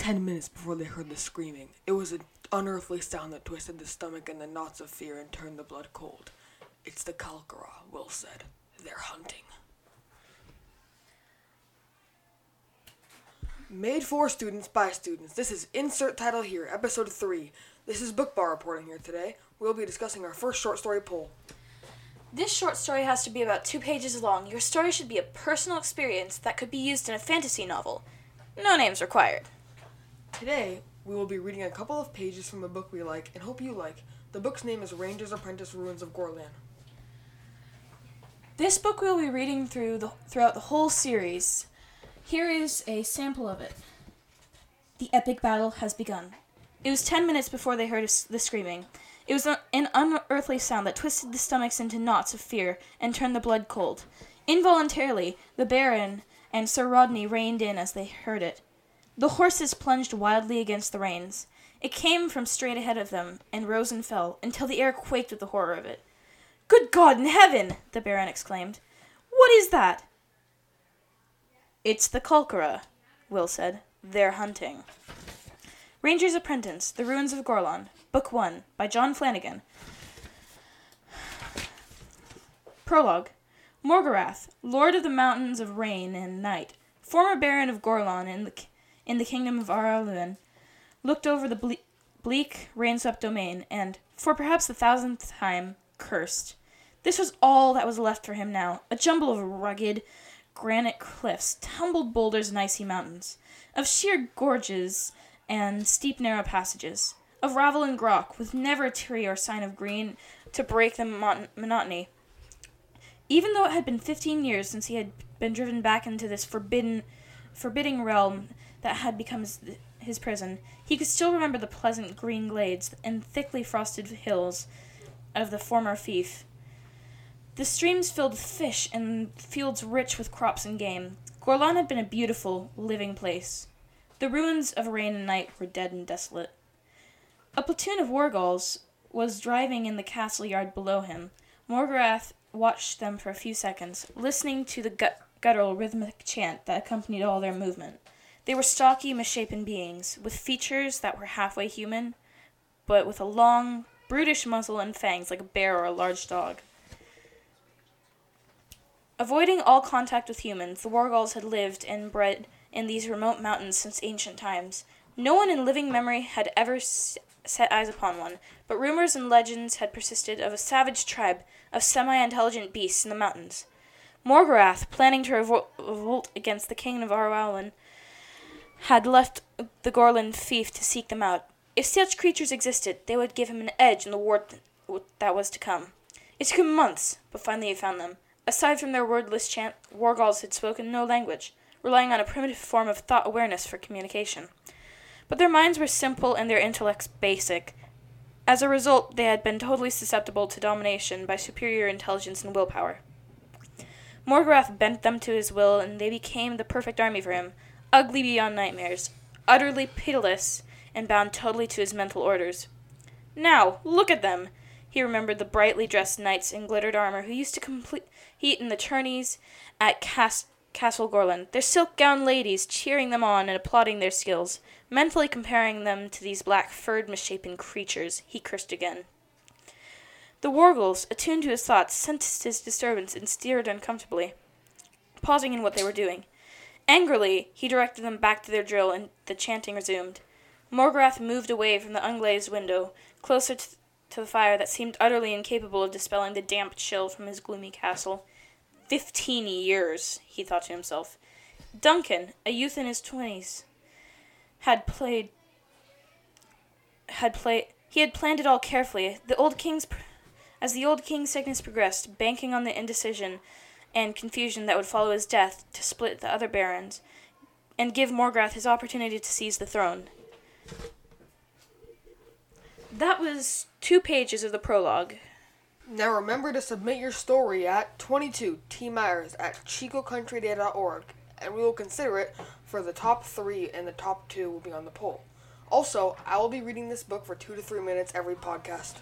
ten minutes before they heard the screaming. It was an unearthly sound that twisted the stomach and the knots of fear and turned the blood cold. It's the Kalkara, Will said. They're hunting. Made for students by students. This is insert title here, episode 3. This is Book Bar reporting here today. We'll be discussing our first short story poll. This short story has to be about two pages long. Your story should be a personal experience that could be used in a fantasy novel. No names required. Today, we will be reading a couple of pages from a book we like and hope you like. The book's name is Ranger's Apprentice Ruins of Gorlan. This book we'll be reading through the, throughout the whole series. Here is a sample of it. The epic battle has begun. It was ten minutes before they heard the screaming. It was an unearthly sound that twisted the stomachs into knots of fear and turned the blood cold. Involuntarily, the Baron and Sir Rodney reined in as they heard it. The horses plunged wildly against the reins. It came from straight ahead of them, and rose and fell, until the air quaked with the horror of it. Good God in heaven! the Baron exclaimed. What is that? It's the Kalkara, Will said. They're hunting. Ranger's Apprentice, The Ruins of Gorlan, Book 1, by John Flanagan. Prologue Morgarath, Lord of the Mountains of Rain and Night, former Baron of Gorlan in the, in the kingdom of Araluen, looked over the ble- bleak, rain-swept domain, and, for perhaps the thousandth time, cursed. This was all that was left for him now a jumble of rugged granite cliffs, tumbled boulders, and icy mountains, of sheer gorges and steep, narrow passages, of ravel and rock, with never a tree or sign of green to break the mon- monotony. Even though it had been fifteen years since he had been driven back into this forbidden, forbidding realm that had become his, his prison, he could still remember the pleasant green glades and thickly frosted hills of the former fief the streams filled with fish and fields rich with crops and game. Gorlan had been a beautiful, living place. The ruins of rain and night were dead and desolate. A platoon of wargals was driving in the castle yard below him. Morgarath watched them for a few seconds, listening to the gut- guttural rhythmic chant that accompanied all their movement. They were stocky, misshapen beings, with features that were halfway human, but with a long, brutish muzzle and fangs like a bear or a large dog. Avoiding all contact with humans, the Wargals had lived and bred in these remote mountains since ancient times. No one in living memory had ever set eyes upon one, but rumors and legends had persisted of a savage tribe of semi intelligent beasts in the mountains. Morgarath, planning to revol- revolt against the king of Araluen, had left the Gorlan fief to seek them out. If such creatures existed, they would give him an edge in the war th- that was to come. It took him months, but finally he found them. Aside from their wordless chant, Wargals had spoken no language, relying on a primitive form of thought awareness for communication. But their minds were simple and their intellects basic. As a result, they had been totally susceptible to domination by superior intelligence and willpower. Morgarath bent them to his will, and they became the perfect army for him, ugly beyond nightmares, utterly pitiless, and bound totally to his mental orders. Now, look at them! He remembered the brightly dressed knights in glittered armor who used to compete in the tourneys at Cas- Castle Gorlan, their silk gowned ladies cheering them on and applauding their skills. Mentally comparing them to these black furred, misshapen creatures, he cursed again. The Wargals, attuned to his thoughts, sensed his disturbance and stirred uncomfortably, pausing in what they were doing. Angrily, he directed them back to their drill, and the chanting resumed. Morgarath moved away from the unglazed window, closer to to the fire that seemed utterly incapable of dispelling the damp chill from his gloomy castle. Fifteen years, he thought to himself. Duncan, a youth in his twenties, had played. Had played. He had planned it all carefully. The old king's, as the old king's sickness progressed, banking on the indecision and confusion that would follow his death to split the other barons, and give Morgarath his opportunity to seize the throne. That was two pages of the prologue. Now remember to submit your story at 22 T Myers at chicocountryday.org and we will consider it for the top three and the top two will be on the poll. Also, I will be reading this book for two to three minutes every podcast.